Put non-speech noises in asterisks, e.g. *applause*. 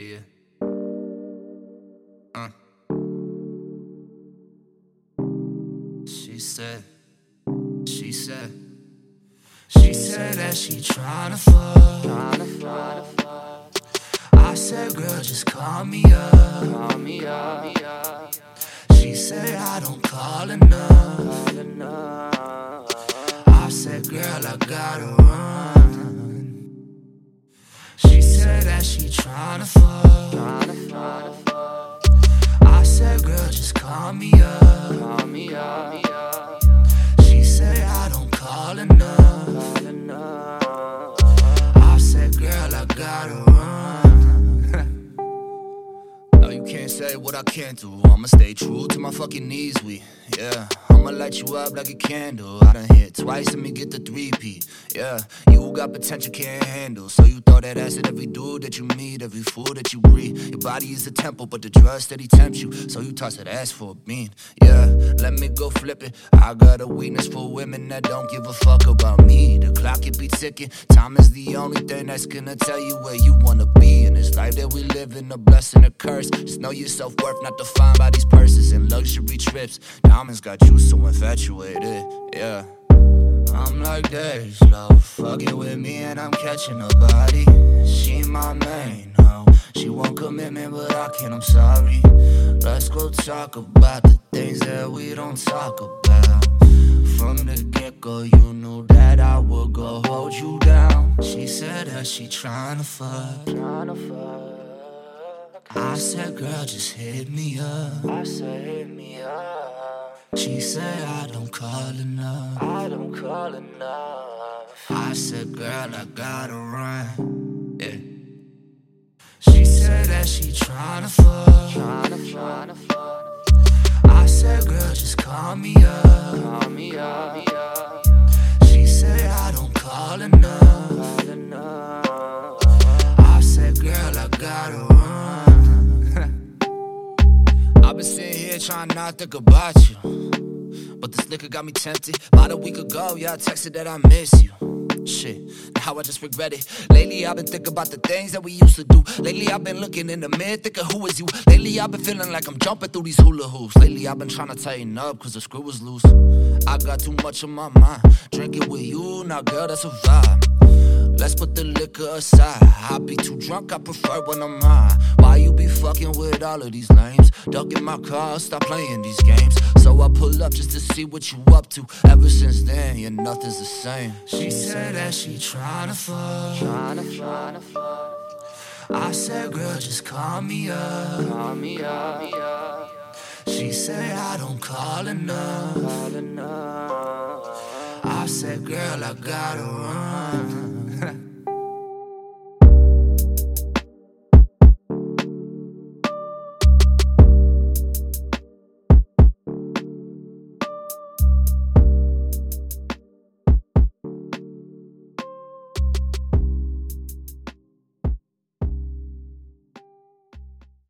yeah. Uh. She said, she said, she said that she tryna fuck. Tryna fuck. I said, girl, just call me up. Call me up. She said, I don't call enough. I said, girl, I gotta run. She tryna fuck. I said, girl, just call me up. She said, I don't call enough. call enough. I said, girl, I gotta run. *laughs* no, you can't say what I can't do. I'ma stay true to my fucking knees. We, yeah. I'ma light you up like a candle. I done hit twice, let me get the three P. Yeah, you got potential, can't handle. So you throw that ass at every dude that you meet, every fool that you greet. Your body is a temple, but the drugs he tempts you. So you toss that ass for a bean. Yeah, let me go flip it. I got a weakness for women that don't give a fuck about me. The clock it be ticking. Time is the only thing that's gonna tell you where you wanna be that we live in. A blessing, a curse. Just know your self worth, not defined by these purses and luxury trips. Diamonds got you so infatuated. Yeah. I'm like this, love. Fucking with me and I'm catching a body. She my main, hoe. She want commitment, but I can't, I'm sorry. Let's go talk about the things that we don't talk about. From the get go, you knew that I would go hold you down. She said that she tryna fuck. Fuck. I said, girl, just hit me up. I said, hit me up. She said, I don't call enough. I don't call enough. I said, girl, I gotta run. Yeah. She said that she tryna fuck. Tryna, trying not to think about you. But this liquor got me tempted. About a week ago, yeah, I texted that I miss you. Shit, now I just regret it. Lately, I've been thinking about the things that we used to do. Lately, I've been looking in the mirror, thinking, who is you? Lately, I've been feeling like I'm jumping through these hula hoops. Lately, I've been trying to tighten up, cause the screw was loose. I got too much on my mind. Drinking with you, now, girl, that's a vibe. Let's put the liquor aside. I be too drunk, I prefer when I'm high. Why you be fucking with all of these lames? Duck in my car, stop playing these games. So I pull up just to see what you up to. Ever since then, yeah, nothing's the same. She said that she tryna fuck. Tryna, tryna fuck. I said, girl, just call me up. Call me up, She said, I don't call enough. call enough. I said, girl, I gotta run. Yeah. *laughs*